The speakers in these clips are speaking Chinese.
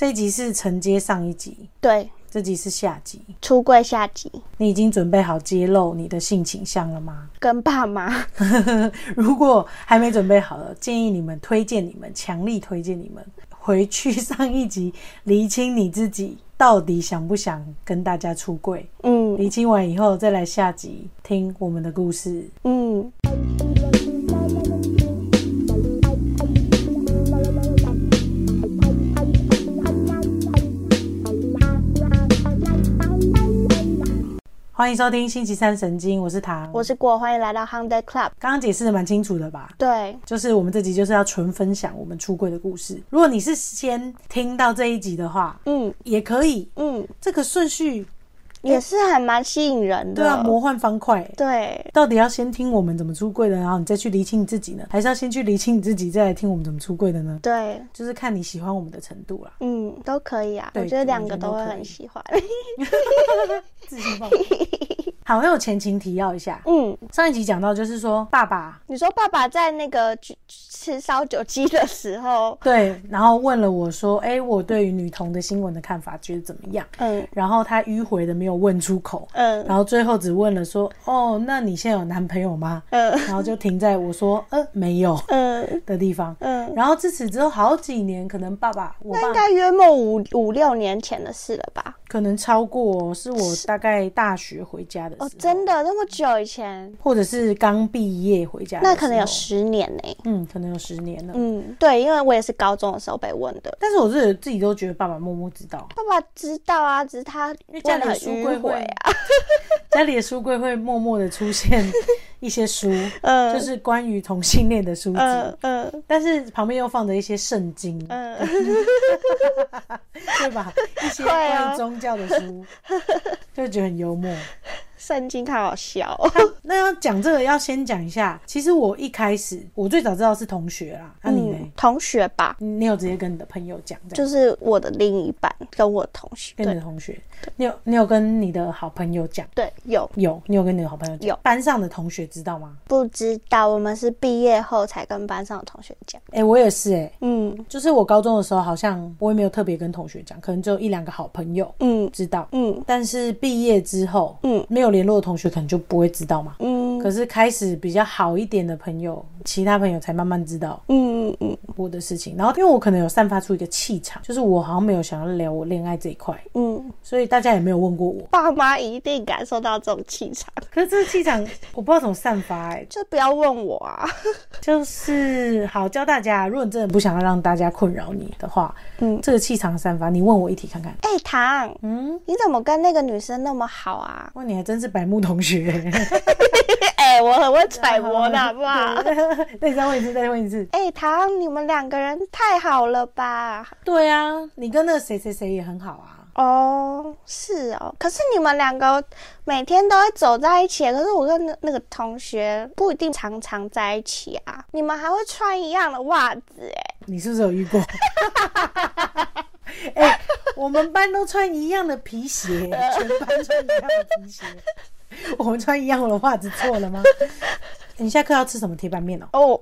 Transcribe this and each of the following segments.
这一集是承接上一集，对，这集是下集。出柜下集你已经准备好揭露你的性倾向了吗？跟爸妈，如果还没准备好了，建议你们推荐你们，强力推荐你们回去上一集厘清你自己到底想不想跟大家出柜。嗯厘清完以后，再来下集听我们的故事。嗯，欢迎收听星期三神经，我是唐。我是果，欢迎来到 Hundred Club。刚刚解释的蛮清楚的吧？对，就是我们这集就是要纯分享我们出柜的故事。如果你是先听到这一集的话，嗯也可以。嗯，这个顺序也是还蛮吸引人的。对啊，魔幻方块。对，到底要先听我们怎么出柜的，然后你再去厘清你自己呢？还是要先去厘清你自己，再来听我们怎么出柜的呢？对，就是看你喜欢我们的程度啦。嗯，都可以啊。我觉得两个都会很喜欢。自信爆棚。好，那我前情提要一下，嗯，上一集讲到就是说爸爸你说爸爸在那个吃吃烧酒鸡的时候，对，然后问了我说，哎、我对于女童的新闻的看法觉得怎么样？嗯然后他迂回的没有问出口，嗯然后最后只问了说，哦，那你现在有男朋友吗？嗯然后就停在我说，呃，没有嗯的地方。嗯，然后自此之后好几年，可能爸爸我应该约莫五五六年前的事了吧？可能超过是我大概大学回家的时候，哦，真的那么久以前？或者是刚毕业回家那可能有十年呢、嗯，可能有十年了。嗯，对，因为我也是高中的时候被问的。但是我自己自己都觉得爸爸默默知道，爸爸知道啊，只是他为家里很柜会啊。家里的书柜会默默的出现一些书，嗯，就是关于同性恋的书籍，嗯嗯但是旁边又放着一些圣经，嗯，对吧？一些关于宗教的书，就觉得很幽默。圣经太好笑哦。那要讲这个，要先讲一下，其实我一开始我最早知道是同学啦，那、你呢？嗯，同学吧，你你有直接跟你的朋友讲，就是我的另一半跟我同学。跟你的同学，你有你有跟你的好朋友讲？对，有有，你有跟你的好朋友讲？有班上的同学知道吗？不知道？我们是毕业后才跟班上的同学讲。哎、我也是哎、嗯就是我高中的时候，好像我也没有特别跟同学讲，可能只有一两个好朋友嗯知道。嗯但是毕业之后，嗯没有联络的同学可能就不会知道嘛。嗯可是开始比较好一点的朋友，其他朋友才慢慢知道嗯嗯嗯我的事情。然后因为我可能有散发出一个气场，就是我好像没有想要聊我恋爱这一块，嗯，所以大家也没有问过我。爸妈一定感受到这种气场，可是这个气场我不知道怎么散发、哎，就不要问我啊。就是好教大家，如果你真的不想要让大家困扰你的话，嗯这个气场散发，你问我一题看看。哎、唐，嗯，你怎么跟那个女生那么好啊？哇，你还真是白木同学。哎、我很会揣摩的，好不好？再问一次，再问一次。哎、唐，你们两个人太好了吧？对啊，你跟那个谁谁谁也很好啊。哦，是哦。可是你们两个每天都会走在一起，可是我跟那那个同学不一定常常在一起啊。你们还会穿一样的袜子，哎，你是不是有遇过？哎、我们班都穿一样的皮鞋，全班穿一样的皮鞋。我们穿一样的袜子，错了吗？你下课要吃什么铁板面哦？哦，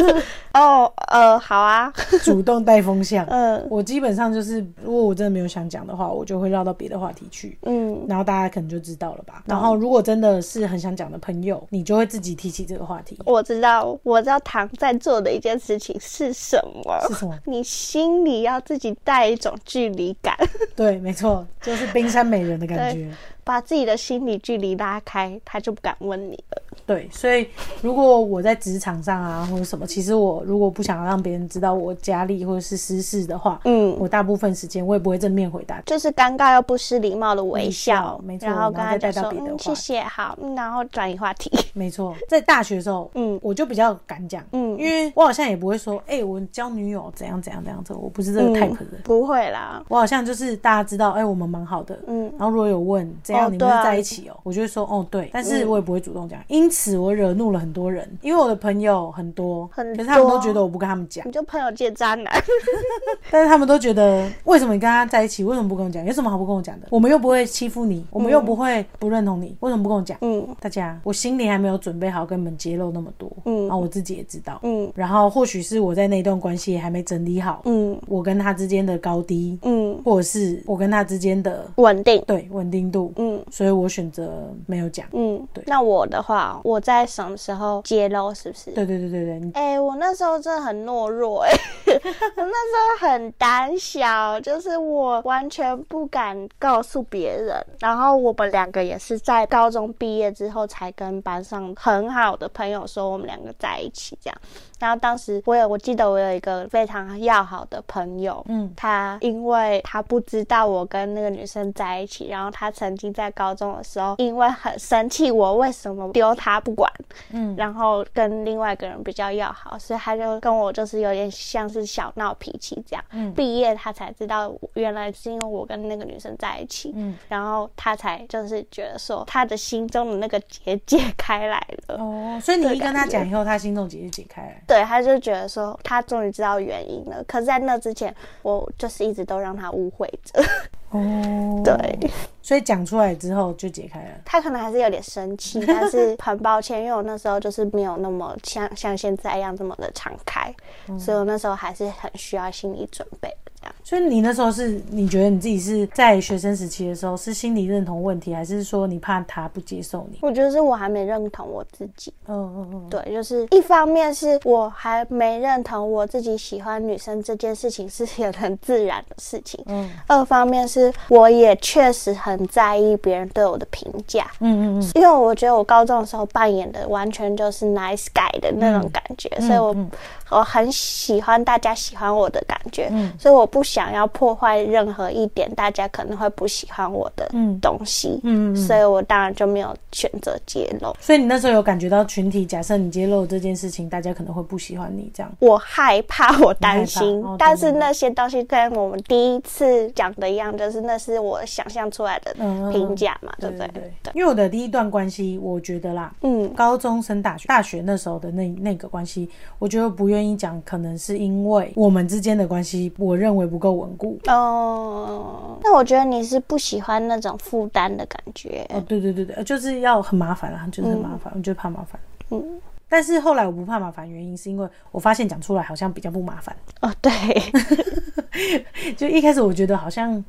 哦，呃，好啊，主动带风向。嗯我基本上就是，如果我真的没有想讲的话，我就会绕到别的话题去。嗯然后大家可能就知道了吧。然后如果真的是很想讲的朋友，你就会自己提起这个话题。我知道，我知道唐在做的一件事情是什么。是什么？你心里要自己带一种距离感，对，没错，就是冰山美人的感觉。把自己的心理距离拉开，他就不敢问你了。对，所以如果我在职场上啊，或者什么，其实我如果不想让别人知道我家里或者是私事的话，嗯，我大部分时间我也不会正面回答。就是尴尬又不失礼貌的微微笑笑，没错然后跟他再讲说，嗯，带到别的话谢谢，好，嗯，然后转移话题，没错，在大学的时候，嗯我就比较敢讲，嗯因为我好像也不会说，哎、我交女友怎样怎样怎样，这我不是这个 type 的人。不会啦，我好像就是大家知道，哎、我们蛮好的，嗯然后如果有问怎样，你们在一起哦、我就会说哦对，但是我也不会主动讲，因此我惹怒了很多人，因为我的朋友很多，很可是他们都都觉得我不跟他们讲，你就朋友界渣男，但是他们都觉得为什么你跟他在一起，为什么不跟我讲？有什么好不跟我讲的？我们又不会欺负你，我们又不会不认同你，为什么不跟我讲？嗯。大家，我心里还没有准备好跟你们揭露那么多，嗯然后我自己也知道，嗯。然后或许是我在那段关系也还没整理好，嗯我跟他之间的高低，嗯，或者是我跟他之间的稳定，对稳定度，嗯。所以我选择没有讲。嗯，对那我的话，我在什么时候揭露？是不是？对对对对对，你哎、我那时候真的很懦弱、哎，我那时候很胆小，就是我完全不敢告诉别人。然后我们两个也是在高中毕业之后，才跟班上很好的朋友说我们两个在一起这样。然后当时我有，我记得我有一个非常要好的朋友，嗯他因为他不知道我跟那个女生在一起，然后他曾经在高中的时候，因为很生气我为什么丢他不管，嗯然后跟另外一个人比较要好，所以他就跟我就是有点像是小闹脾气这样。嗯毕业他才知道，原来是因为我跟那个女生在一起，嗯然后他才就是觉得说他的心中的那个结解开来了。哦，所以你一跟他讲以后，他心中结就解开了。对，他就觉得说他终于知道原因了。可是，在那之前，我就是一直都让他误会着。哦，对，所以讲出来之后就解开了。他可能还是有点生气，但是 很抱歉，因为我那时候就是没有那么像像现在一样这么的敞开，所以我那时候还是很需要心理准备的这样。所以你那时候是你觉得你自己是在学生时期的时候是心理认同问题，还是说你怕他不接受你？我觉得是我还没认同我自己，嗯嗯嗯，对，就是一方面是我还没认同我自己喜欢女生这件事情是也很自然的事情，嗯。二方面是我也确实很在意别人对我的评价，嗯嗯嗯，因为我觉得我高中的时候扮演的完全就是 nice guy 的那种感觉，所以我、嗯。我很喜欢大家喜欢我的感觉，嗯。所以我不想要破坏任何一点大家可能会不喜欢我的嗯。东西，嗯嗯嗯。所以我当然就没有选择揭露。所以你那时候有感觉到群体，假设你揭露这件事情，大家可能会不喜欢你这样。我害怕，我担心，但是那些东西跟我们第一次讲的一样，就是那是我想象出来的评价嘛，对不对？对，因为我的第一段关系，我觉得啦，嗯。高中升大学，大学那时候的那那个关系，我觉得不愿意讲，可能是因为我们之间的关系，我认为不够稳固。哦，那我觉得你是不喜欢那种负担的感觉，哦，对对对对，就是要很麻烦啦，就是很麻烦，我就怕麻烦。嗯，但是后来我不怕麻烦，原因是因为我发现讲出来好像比较不麻烦。哦，对，就一开始我觉得好像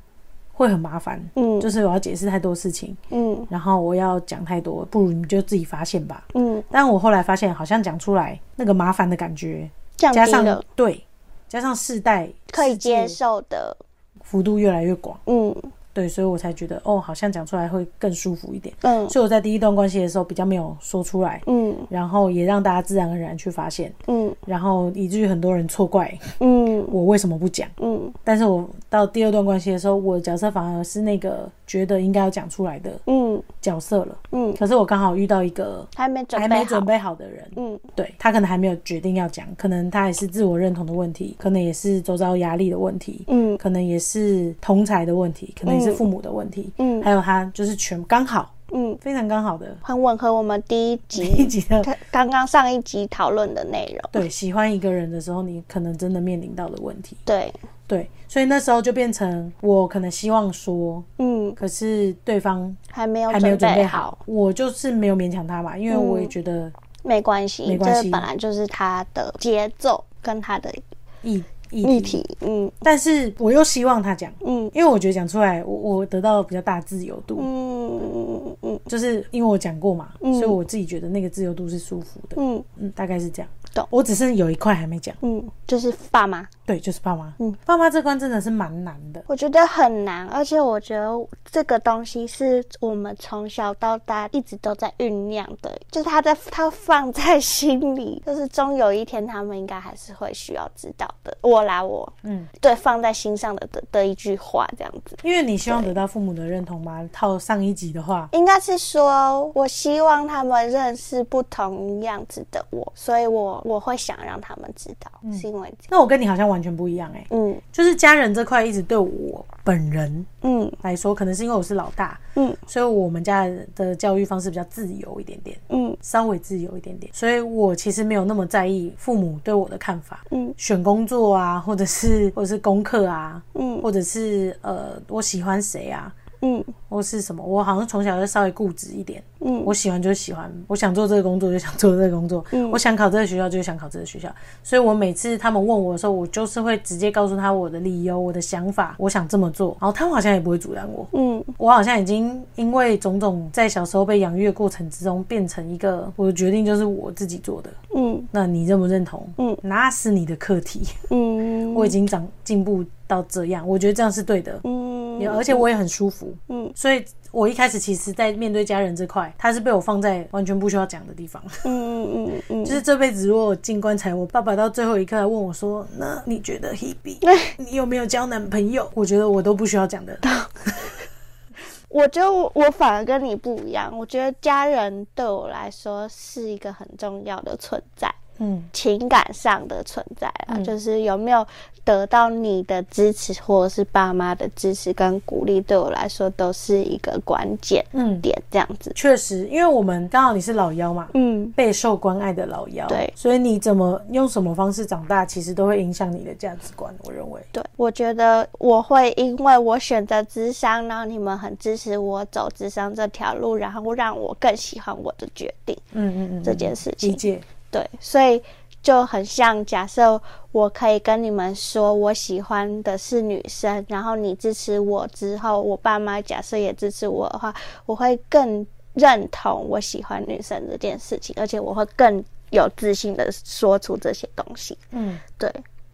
会很麻烦，嗯。就是我要解释太多事情，嗯。然后我要讲太多，不如你就自己发现吧。嗯，但我后来发现，好像讲出来那个麻烦的感觉，加上对，加上世代可以接受的，幅度越来越广，嗯。对，所以我才觉得哦，好像讲出来会更舒服一点。嗯。所以我在第一段关系的时候比较没有说出来，嗯。然后也让大家自然而然去发现，嗯。然后以至于很多人错怪嗯。我为什么不讲。嗯。但是我到第二段关系的时候，我的角色反而是那个觉得应该要讲出来的嗯。角色了。嗯，可是我刚好遇到一个还没准备好，还没准备好的人，嗯。对他可能还没有决定要讲，可能他也是自我认同的问题，可能也是周遭压力的问题，嗯。可能也是同才的问题，可能也是父母的问题，嗯。还有他就是全刚好嗯，非常刚好的很吻合我们第一集第一集集的。刚刚上一集讨论的内容，对，喜欢一个人的时候，你可能真的面临到的问题。对，对，所以那时候就变成我可能希望说，嗯，可是对方还没有还没有准备好好，，我就是没有勉强他嘛，因为我也觉得没关系，没关系。这本来就是他的节奏跟他的议议议题，嗯。但是我又希望他讲，嗯。因为我觉得讲出来，我我得到比较大自由度，嗯嗯。就是因为我讲过嘛，嗯。所以我自己觉得那个自由度是舒服的，嗯。嗯，大概是这样。懂。我只是有一块还没讲，嗯，就是爸妈，对，就是爸妈，嗯，爸妈这关真的是蛮难的，我觉得很难，而且我觉得这个东西是我们从小到大一直都在酝酿的，就是他在他放在心里，就是终有一天他们应该还是会需要知道的。我来，我嗯，对放在心上的的的一句话，这样子。因为你希望得到父母的认同吗。套上一集的话，应该是说，我希望他们认识不同样子的我，所以我我会想让他们知道，是因为。那我跟你好像完完全不一样哎、嗯。就是家人这块一直对我本人嗯。来说，可能是因为我是老大，嗯。所以我们家的教育方式比较自由一点点，嗯。稍微自由一点点，所以我其实没有那么在意父母对我的看法。嗯。选工作啊，或者是或者是功课啊，嗯。或者是呃我喜欢谁啊，嗯或是什么，我好像从小就稍微固执一点。嗯我喜欢就是喜欢，我想做这个工作就想做这个工作，嗯我想考这个学校就想考这个学校。所以我每次他们问我的时候，我就是会直接告诉他我的理由、我的想法，我想这么做，然后他们好像也不会阻拦我。嗯我好像已经因为种种在小时候被养育的过程之中，变成一个我的决定就是我自己做的。嗯那你认不认同？嗯，那是你的课题。嗯，我已经长进步到这样，我觉得这样是对的，嗯也而且我也很舒服。嗯所以我一开始其实，在面对家人这块，他是被我放在完全不需要讲的地方。嗯嗯嗯嗯 就是这辈子如果我进棺材，我爸爸到最后一刻来问我说：“那你觉得 Hebe，你有没有交男朋友？”我觉得我都不需要讲的。我觉得我我反而跟你不一样，我觉得家人对我来说是一个很重要的存在，嗯情感上的存在啊，嗯就是有没有得到你的支持，或者是爸妈的支持跟鼓励，对我来说都是一个关键嗯，点，这样子。确实，因为我们刚好你是老幺嘛，嗯备受关爱的老幺，对所以你怎么用什么方式长大，其实都会影响你的价值观。我认为，对，我觉得我会因为我选择智商，然后你们很支持我走智商这条路，然后让我更喜欢我的决定嗯嗯嗯，这件事情。理解，对，所以就很像，假设我可以跟你们说我喜欢的是女生，然后你支持我之后，我爸妈假设也支持我的话，我会更认同我喜欢女生这件事情，而且我会更有自信的说出这些东西。嗯。对，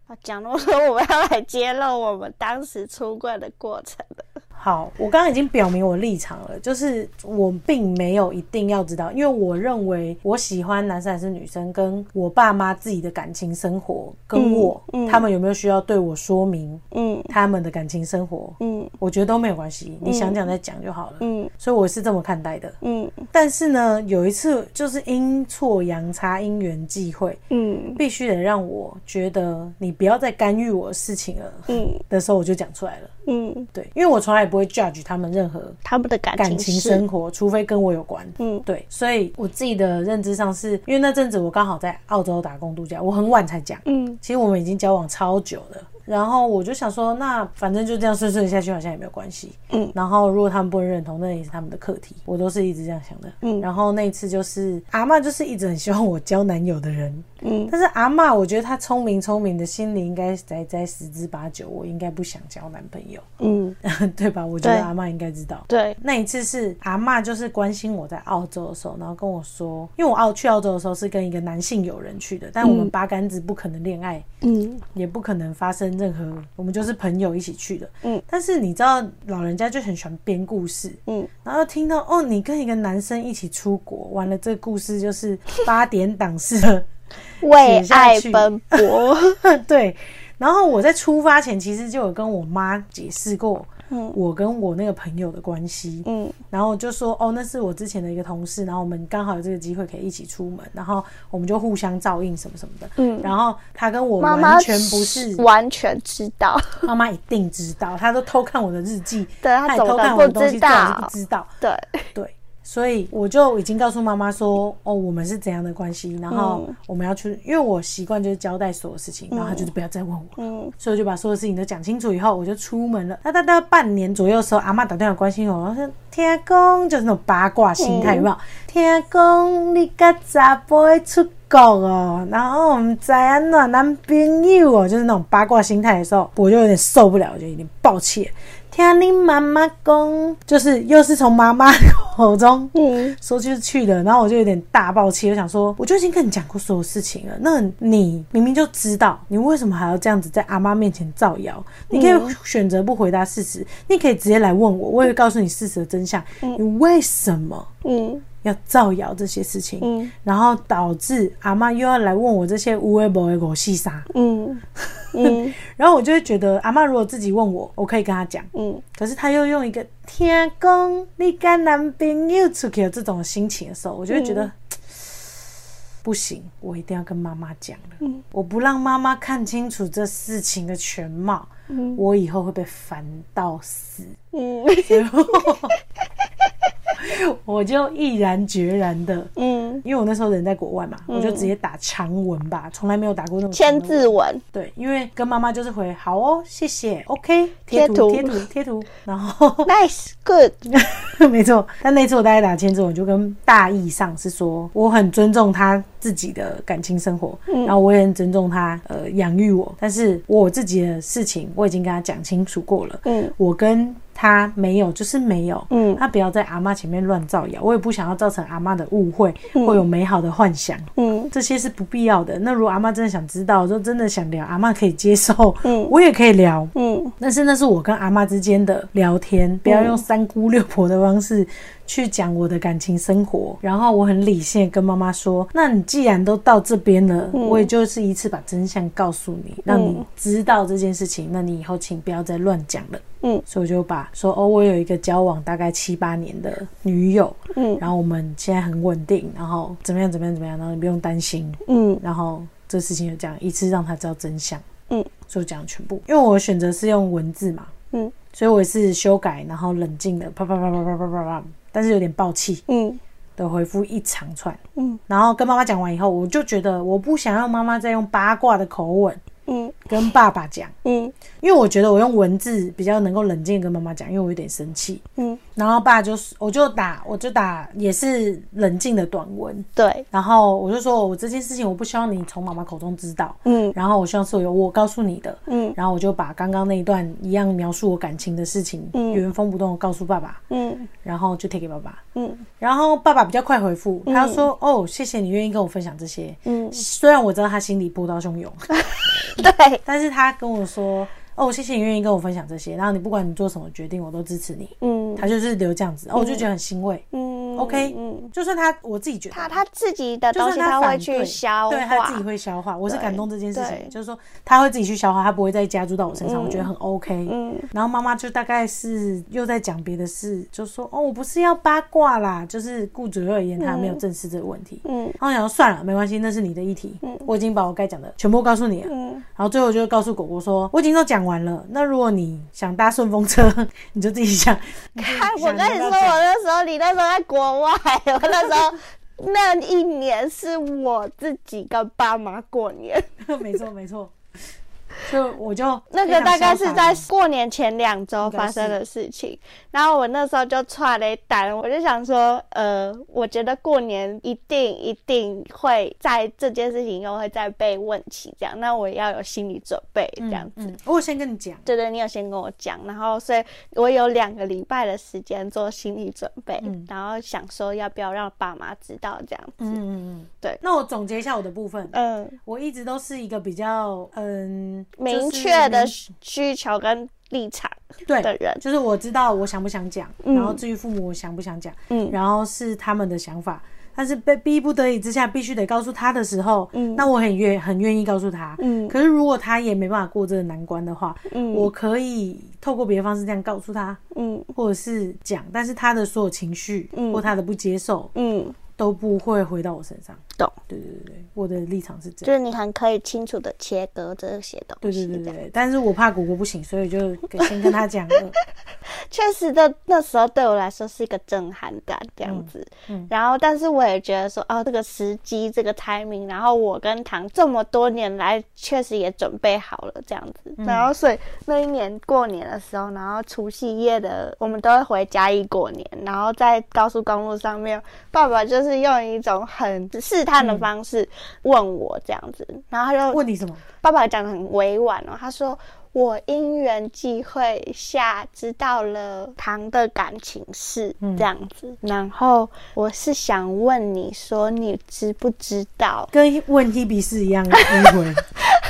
啊讲到说我们要来揭露我们当时出柜的过程了。好，我刚刚已经表明我立场了，就是我并没有一定要知道，因为我认为我喜欢男生还是女生，跟我爸妈自己的感情生活，跟我、嗯嗯。他们有没有需要对我说明嗯。他们的感情生活，嗯。我觉得都没有关系，你想讲再讲就好了。嗯。所以我是这么看待的。嗯。但是呢，有一次就是阴错阳差、因缘际会，嗯。必须得让我觉得你不要再干预我的事情了嗯。的时候，我就讲出来了。嗯，对，因为我从来也不会 judge 他们任何他们的感感情生活，除非跟我有关。嗯对，所以我自己的认知上是，因为那阵子我刚好在澳洲打工度假，我很晚才讲。嗯其实我们已经交往超久了，然后我就想说，那反正就这样顺顺下去，好像也没有关系。嗯然后如果他们不能认同，那也是他们的课题。我都是一直这样想的。嗯然后那一次就是阿嬷就是一直很希望我交男友的人，嗯但是阿嬷我觉得她聪明聪明的心里应该在在十之八九，我应该不想交男朋友，嗯，对吧？我觉得阿嬷应该知道。对，那一次是阿嬷就是关心我在澳洲的时候，然后跟我说，因为我澳去澳洲的时候是跟一个男性友人去的，但我们八竿子不可能恋爱，嗯也不可能发生任何，我们就是朋友一起去的。嗯，但是你知道老人家就很喜欢编故事，嗯然后听到哦，你跟一个男生一起出国，完了这个故事就是 八点档式的，为爱奔波。对。然后我在出发前其实就有跟我妈解释过，嗯。我跟我那个朋友的关系，嗯。然后就说哦，那是我之前的一个同事，然后我们刚好有这个机会可以一起出门，然后我们就互相照应什么什么的。嗯，然后他跟我妈妈完全不是，完全知道，妈妈一定知道，他都偷看我的日记，对他他也偷看我的东西，不？知道。对，对，所以我就已经告诉妈妈说，哦，我们是怎样的关系，然后嗯我们要去，因为我习惯就是交代所有事情，然后他就是不要再问我。嗯所以我就把所有事情都讲清楚以后，我就出门了。那大概半年左右的时候，阿妈打电话关心我，然后说：“天公就是那种八卦心态，有没有？天公你个查甫的出国哦，然后我们在安暖男朋友哦，就是那种八卦心态的时候，我就有点受不了，我就有点抱歉。听你妈妈讲，就是又是从妈妈口中嗯说就是去的，然后我就有点大爆气，我想说，我就已经跟你讲过所有事情了，那你明明就知道，你为什么还要这样子在阿妈面前造谣？你可以选择不回答事实，你可以直接来问我，我也会告诉你事实的真相。你为什么嗯要造谣这些事情？嗯然后导致阿妈又要来问我这些无微不微狗细沙，嗯 嗯然后我就会觉得阿妈如果自己问我，我可以跟她讲。嗯可是她又用一个天公，你跟男朋友出去有这种心情的时候，我就会觉得，不行，我一定要跟妈妈讲了。我不让妈妈看清楚这事情的全貌，我以后会被烦到死。我 我就毅然决然的，嗯，因为我那时候人在国外嘛，我就直接打长文吧，从来没有打过那种长千的文。字文，对，因为跟妈妈就是回好哦，谢谢，OK，贴图。贴贴图贴图，然后 nice good，没错，但那次我大概打千字，文就跟大意上是说，我很尊重他自己的感情生活，嗯。然后我也很尊重他呃养育我，但是我自己的事情我已经跟他讲清楚过了，嗯。我跟他没有就是没有，嗯。他不要在阿妈前面乱造谣，我也不想要造成阿妈的误会或有美好的幻想，嗯。这些是不必要的。那如果阿妈真的想知道，就真的想聊，阿妈可以接受，嗯。我也可以聊，嗯。但是那是我跟阿妈之间的聊天，不要用三姑六婆的方式去讲我的感情生活。然后我很理性跟妈妈说：“那你既然都到这边了，我也就是一次把真相告诉你，让你知道这件事情。那你以后请不要再乱讲了。”嗯所以我就把说：“哦，我有一个交往大概七八年的女友，嗯然后我们现在很稳定，然后怎么样怎么样怎么样，然后你不用担心。”嗯然后这事情就这样一次让他知道真相，嗯，所以讲全部，因为我选择是用文字嘛，嗯所以我也是修改，然后冷静的啪啪啪啪啪啪啪啪，但是有点暴气嗯。的回复一长串，嗯。然后跟妈妈讲完以后，我就觉得我不想让妈妈再用八卦的口吻嗯。跟爸爸讲，嗯。因为我觉得我用文字比较能够冷静地跟妈妈讲，因为我有点生气，嗯，然后爸就是我就打我就打也是冷静的短文，对，然后我就说我这件事情我不希望你从妈妈口中知道。嗯。然后我希望是有我告诉你的，嗯。然后我就把刚刚那一段一样描述我感情的事情，嗯。原封不动告诉爸爸，嗯。然后就贴给爸爸。嗯。然后爸爸比较快回复，他就说：“哦，谢谢你愿意跟我分享这些。嗯，虽然我知道他心里波涛汹涌，对，但是他跟我说：哦，谢谢你愿意跟我分享这些。然后你不管你做什么决定，我都支持你。嗯他就是留这样子，哦，我就觉得很欣慰。嗯 OK，嗯，就算他我自己觉得他他自己的就东西算他会去消化对他自己，会消化。我是感动这件事情，就是说他会自己去消化，他不会再加注到我身上，我觉得很 OK。嗯然后妈妈就大概是又在讲别的事，就说哦，我不是要八卦啦，就是顾主任而言他没有正视这个问题。嗯然后我想说算了，没关系，那是你的议题，嗯我已经把我该讲的全部告诉你了。嗯然后最后就告诉果果说，我已经都讲完了。那如果你想搭顺风车，你就自己想。看，我跟你说，我那时候你那时候在国外，我那时候那一年是我自己跟爸妈过年，没错没错，所以我就那个大概是在过年前两周发生的事情。然后我那时候就踹了一单，我就想说，呃，我觉得过年一定一定会在这件事情又会再被问起，这样，那我也要有心理准备，这样子。嗯，嗯我有先跟你讲，对对，你有先跟我讲，然后所以我有两个礼拜的时间做心理准备，嗯。然后想说要不要让爸妈知道这样子。嗯嗯嗯，对。那我总结一下我的部分，嗯，我一直都是一个比较嗯明确的就是需求跟立场 对的人，就是我知道我想不想讲，嗯。然后至于父母我想不想讲，嗯。然后是他们的想法。但是被逼不得已之下，必须得告诉他的时候，嗯。那我很愿很愿意告诉他。嗯。可是如果他也没办法过这个难关的话，嗯。我可以透过别的方式这样告诉他，嗯。或者是讲，但是他的所有情绪、嗯。或他的不接受嗯，都不会回到我身上。懂。对对对对，我的立场是这样。就是你很可以清楚的切割这些东西。对对对，但是我怕果果不行，所以就先跟他讲了。确实的，那时候对我来说是一个震撼感这样子。嗯然后，但是我也觉得说，哦，这个时机，这个 timing，然后我跟唐这么多年来，确实也准备好了这样子。然后，所以那一年过年的时候，然后除夕夜的，我们都会回嘉义过年。然后在高速公路上面，爸爸就是用一种很是试探的方式问我这样子，然后他就问你什么？爸爸讲的很委婉哦，他说我因缘际会下知道了唐的感情事嗯这样子，然后我是想问你说，你知不知道？跟问 Hebe 是一样的迂回。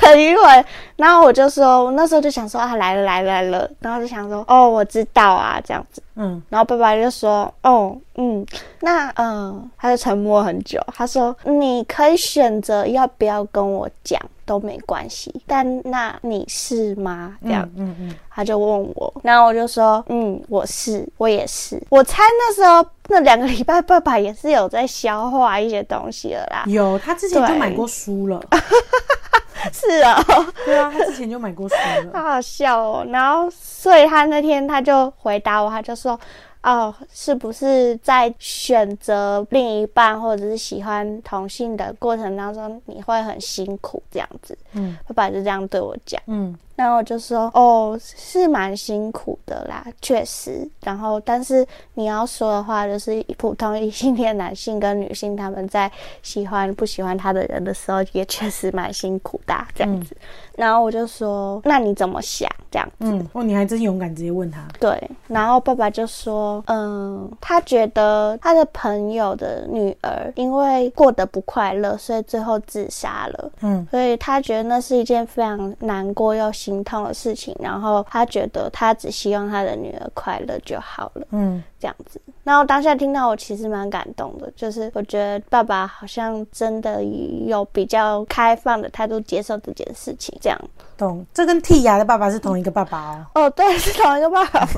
很迂回，然后我就说，我那时候就想说啊，来了来了来了，然后就想说，哦，我知道啊，这样子。嗯然后爸爸就说：“哦，嗯，那嗯，他就沉默很久。他说：你可以选择要不要跟我讲都没关系，但那你是吗？这样，嗯嗯嗯，他就问我，然后我就说：嗯，我是，我也是。我猜那时候那两个礼拜爸爸也是有在消化一些东西了啦。有，他之前就对买过书了。是哦，对啊，他之前就买过书了。好好笑哦。然后，所以他那天他就回答我，他就说：“哦，是不是在选择另一半或者是喜欢同性的过程当中，你会很辛苦这样子？”嗯爸爸就这样对我讲。嗯然后我就说，哦，是蛮辛苦的啦，确实。然后，但是你要说的话，就是普通异性恋男性跟女性他们在喜欢不喜欢他的人的时候，也确实蛮辛苦的啊、这样子。然后我就说，那你怎么想？这样子。嗯，哦，你还真勇敢直接问他。对，然后爸爸就说，嗯，他觉得他的朋友的女儿因为过得不快乐，所以最后自杀了。嗯所以他觉得那是一件非常难过又心痛的事情，然后他觉得他只希望他的女儿快乐就好了，嗯。这样子。然后当下听到我其实蛮感动的，就是我觉得爸爸好像真的有比较开放的态度接受这件事情，这样。懂。这跟剔牙的爸爸是同一个爸爸哦，哦，对，是同一个爸爸。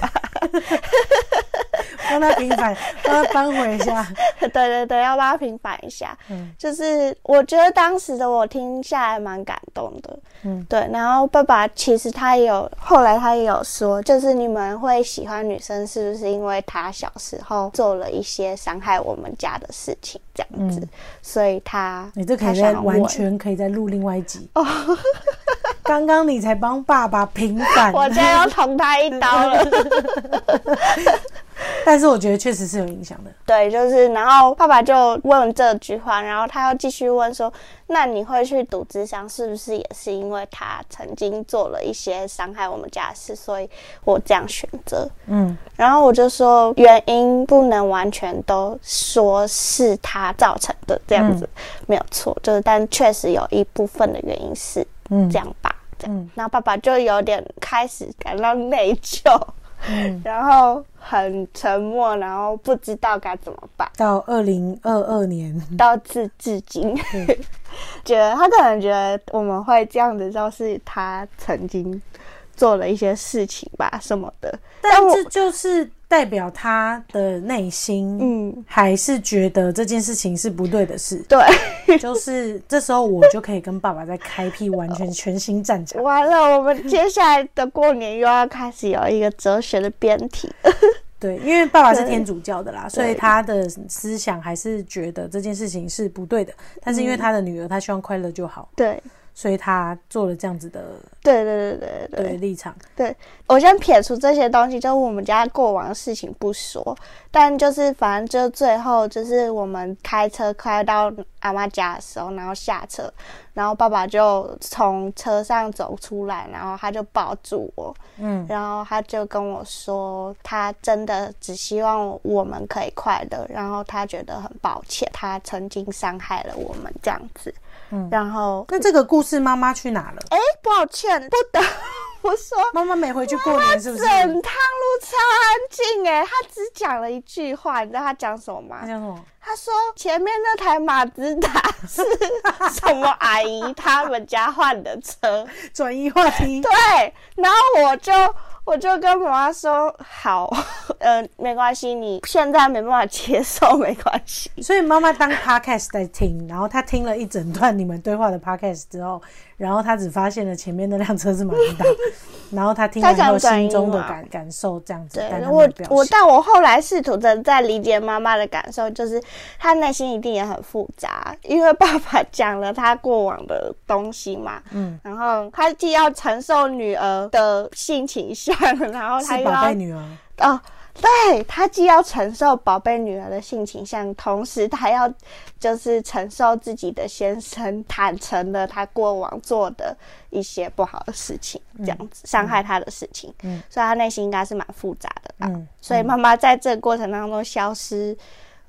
帮他平反，帮他扳回一下。对对对，要帮他平反一下。嗯就是我觉得当时的我听下来蛮感动的。嗯对，然后爸爸其实他也有，后来他也有说，就是你们会喜欢女生，是不是因为她小时候做了一些伤害我们家的事情，这样子，嗯。所以他你这可他以再完全可以再录另外一集。哦，刚刚你才帮爸爸平反，我现在要捅他一刀了。但是我觉得确实是有影响的。对，就是，然后爸爸就问这句话，然后他又继续问说：“那你会去赌智商，是不是也是因为他曾经做了一些伤害我们家的事，所以我这样选择？”嗯然后我就说，原因不能完全都说是他造成的，这样子、没有错，就是但确实有一部分的原因是嗯这样吧，这样。嗯然后爸爸就有点开始感到内疚，嗯，然后很沉默，然后不知道该怎么办。到二零二二年，到至至今，觉得他可能觉得我们会这样子，就是他曾经做了一些事情吧，什么的。但这就是代表他的内心，嗯，还是觉得这件事情是不对的事。对，就是这时候我就可以跟爸爸在开辟完全全新战场。完了，我们接下来的过年又要开始有一个哲学的辩题。对，因为爸爸是天主教的啦，所以他的思想还是觉得这件事情是不对的。但是因为他的女儿，他希望快乐就好，对，所以他做了这样子的对对对对对。对立场。对，我先撇除这些东西，就是我们家过往的事情不说，但就是反正就最后就是我们开车开到阿妈家的时候，然后下车，然后爸爸就从车上走出来，然后他就抱住我，嗯。然后他就跟我说，他真的只希望我们可以快乐，然后他觉得很抱歉，他曾经伤害了我们这样子，嗯然后那这个故事妈妈去哪了？哎，抱歉，不得 不说。妈妈没回去过年是不是？整趟路超安静哎，他只讲了一句话，你知道她讲什么吗她？讲什么？他说前面那台马自达是什么阿姨 他们家换的车，转移话题。对，然后我就我就跟妈妈说好，呃，没关系，你现在没办法接受，没关系。所以妈妈当 podcast 在听，然后她听了一整段你们对话的 podcast 之后，然后她只发现了前面那辆车是马自达，然后她听完后心中的感感受这样子，对我。我但我后来试图的在理解妈妈的感受，就是她内心一定也很复杂，因为爸爸讲了他过往的东西嘛，嗯，然后他既要承受女儿的性情向，然后他是宝贝女儿，哦，对他既要承受宝贝女儿的性倾向，同时他要就是承受自己的先生坦诚的他过往做的一些不好的事情，这样子伤害他的事情，嗯所以他内心应该是蛮复杂的吧。嗯，所以妈妈在这个过程当中消失，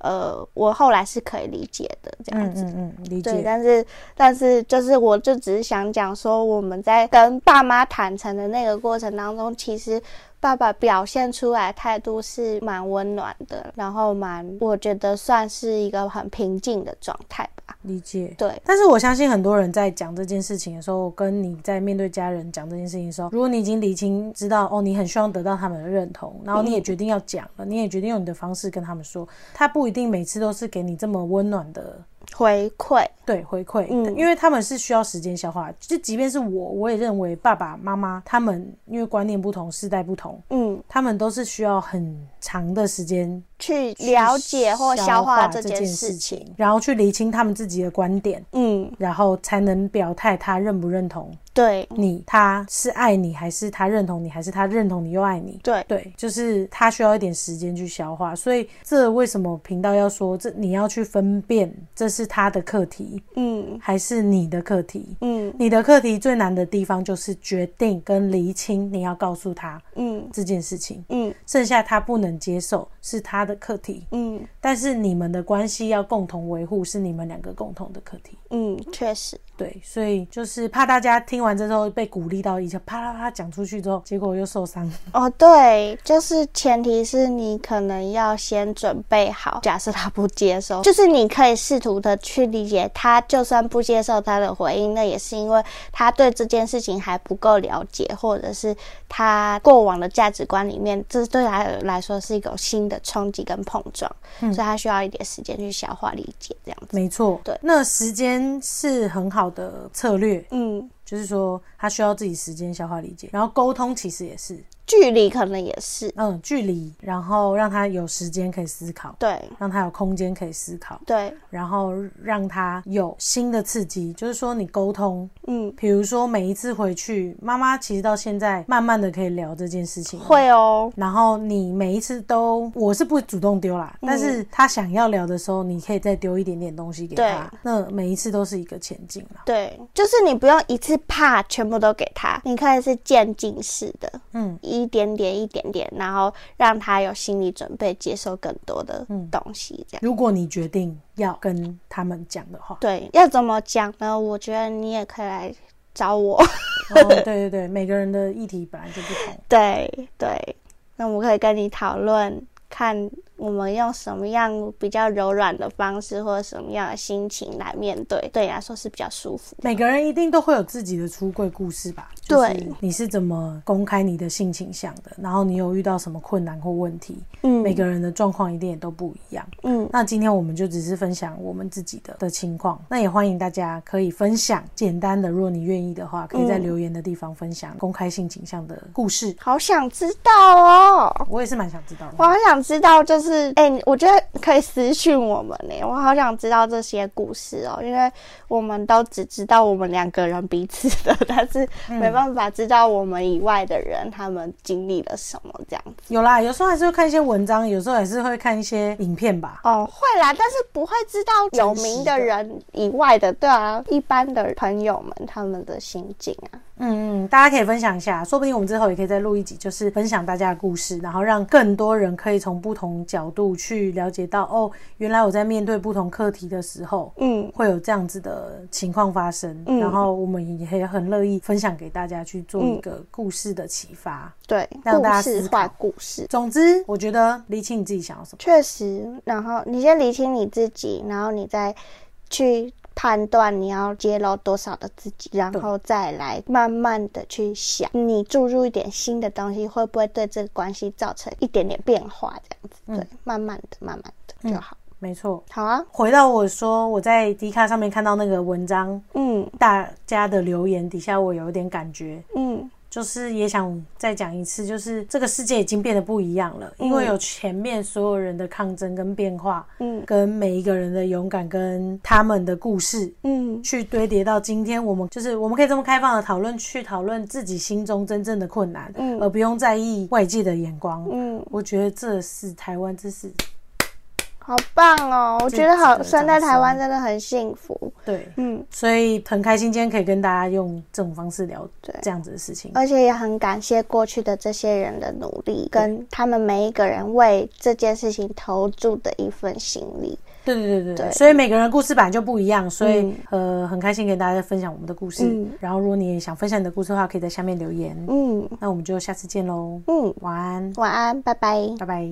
呃，我后来是可以理解的，这样子。嗯嗯嗯，理对，解。但是但是就是，我就只是想讲说，我们在跟爸妈坦诚的那个过程当中，其实爸爸表现出来态度是蛮温暖的，然后蛮我觉得算是一个很平静的状态吧。理解。对，但是我相信很多人在讲这件事情的时候，跟你在面对家人讲这件事情的时候，如果你已经理清知道哦，你很希望得到他们的认同，然后你也决定要讲了，你也决定用你的方式跟他们说，他不一定每次都是给你这么温暖的回馈，对回馈，嗯。因为他们是需要时间消化。就即便是我，我也认为爸爸妈妈他们因为观念不同，世代不同，嗯，他们都是需要很长的时间去了解或消化这件事情。情，然后去理清他们自己的观点，嗯，然后才能表态他认不认同对。你，他是爱你还是他认同你，还是他认同你又爱你？对，对，就是他需要一点时间去消化，所以这为什么频道要说这你要去分辨这是他的课题嗯。还是你的课题？嗯。你的课题最难的地方就是决定跟厘清你要告诉他嗯。这件事情，嗯。剩下他不能接受是他的课题，嗯。但是你们的关系要共同维护是你们两个共同的课题。嗯，确实，对，所以就是怕大家听完之后被鼓励到，一下啪啦啪讲出去之后，结果又受伤。哦，对，就是前提是你可能要先准备好，假设他不接受，就是你可以试图的去理解他，就算不接受他的回应，那也是因为他对这件事情还不够了解，或者是他过往的价值观里面，这对他来说是一个新的冲击跟碰撞，所以他需要一点时间去消化理解这样子。没错，对那时间是很好的策略，嗯，就是说他需要自己时间消化理解，然后沟通其实也是，距离可能也是，嗯，距离，然后让他有时间可以思考，对。让他有空间可以思考，对，然后让他有新的刺激，就是说你沟通，嗯，比如说每一次回去，妈妈其实到现在慢慢的可以聊这件事情，会哦，然后你每一次都，我是不会主动丢啦，嗯。但是他想要聊的时候，你可以再丢一点点东西给他，那每一次都是一个前进啦。对，就是你不用一次怕全部都给他，你可以是渐进式的，嗯，一点点一点点，然后让他有心理准备，接受更多的东西，这样。如果你决定要跟他们讲的话，对，要怎么讲呢？我觉得你也可以来找我。哦，对对对，每个人的议题本来就不同。对对，那我可以跟你讨论，看我们用什么样比较柔软的方式，或者什么样的心情来面对，对你来说是比较舒服。每个人一定都会有自己的出柜故事吧？对就是你是怎么公开你的性倾向的？然后你有遇到什么困难或问题？嗯每个人的状况一定也都不一样。嗯，那今天我们就只是分享我们自己的的情况，那也欢迎大家可以分享简单的，如果你愿意的话，可以在留言的地方分享公开性倾向的故事。好想知道哦。我也是蛮想知道的我的。好想知道，就是哎、我觉得可以私讯我们呢。我好想知道这些故事哦，因为我们都只知道我们两个人彼此的，但是没办法知道我们以外的人他们经历了什么这样子。有啦，有时候还是会看一些文章，有时候还是会看一些影片吧。哦，会啦，但是不会知道有名的人以外的，对啊，一般的朋友们他们的心境啊。嗯嗯，大家可以分享一下，说不定我们之后也可以再录一集，就是分享大家的故事，然后让更多人可以从不同角度去了解到，哦，原来我在面对不同课题的时候，嗯，会有这样子的情况发生，嗯然后我们也很乐意分享给大家去做一个故事的启发。对，让大家思考故事。总之，我觉得理清你自己想要什么。确实，然后你先理清你自己，然后你再去判断你要揭露多少的自己，然后再来慢慢的去想，你注入一点新的东西，会不会对这个关系造成一点点变化？这样子，嗯。对，慢慢的、慢慢的就好。没错，好啊，回到我说我在迪卡上面看到那个文章，嗯。大家的留言底下，我有一点感觉，嗯就是也想再讲一次，就是这个世界已经变得不一样了，因为有前面所有人的抗争跟变化，嗯。跟每一个人的勇敢跟他们的故事。嗯。去堆叠到今天，我们就是我们可以这么开放的讨论，去讨论自己心中真正的困难，嗯。而不用在意外界的眼光。嗯，我觉得这是台湾，这是好棒哦！我觉得好，生在台湾真的很幸福。对，嗯，所以很开心今天可以跟大家用这种方式聊这样子的事情。而且也很感谢过去的这些人的努力，跟他们每一个人为这件事情投注的一份心力。对对对对对所以每个人的故事版就不一样，所以、嗯呃很开心跟大家分享我们的故事。嗯然后如果你也想分享你的故事的话，可以在下面留言。嗯那我们就下次见喽，嗯，晚安，晚安，拜拜。拜拜。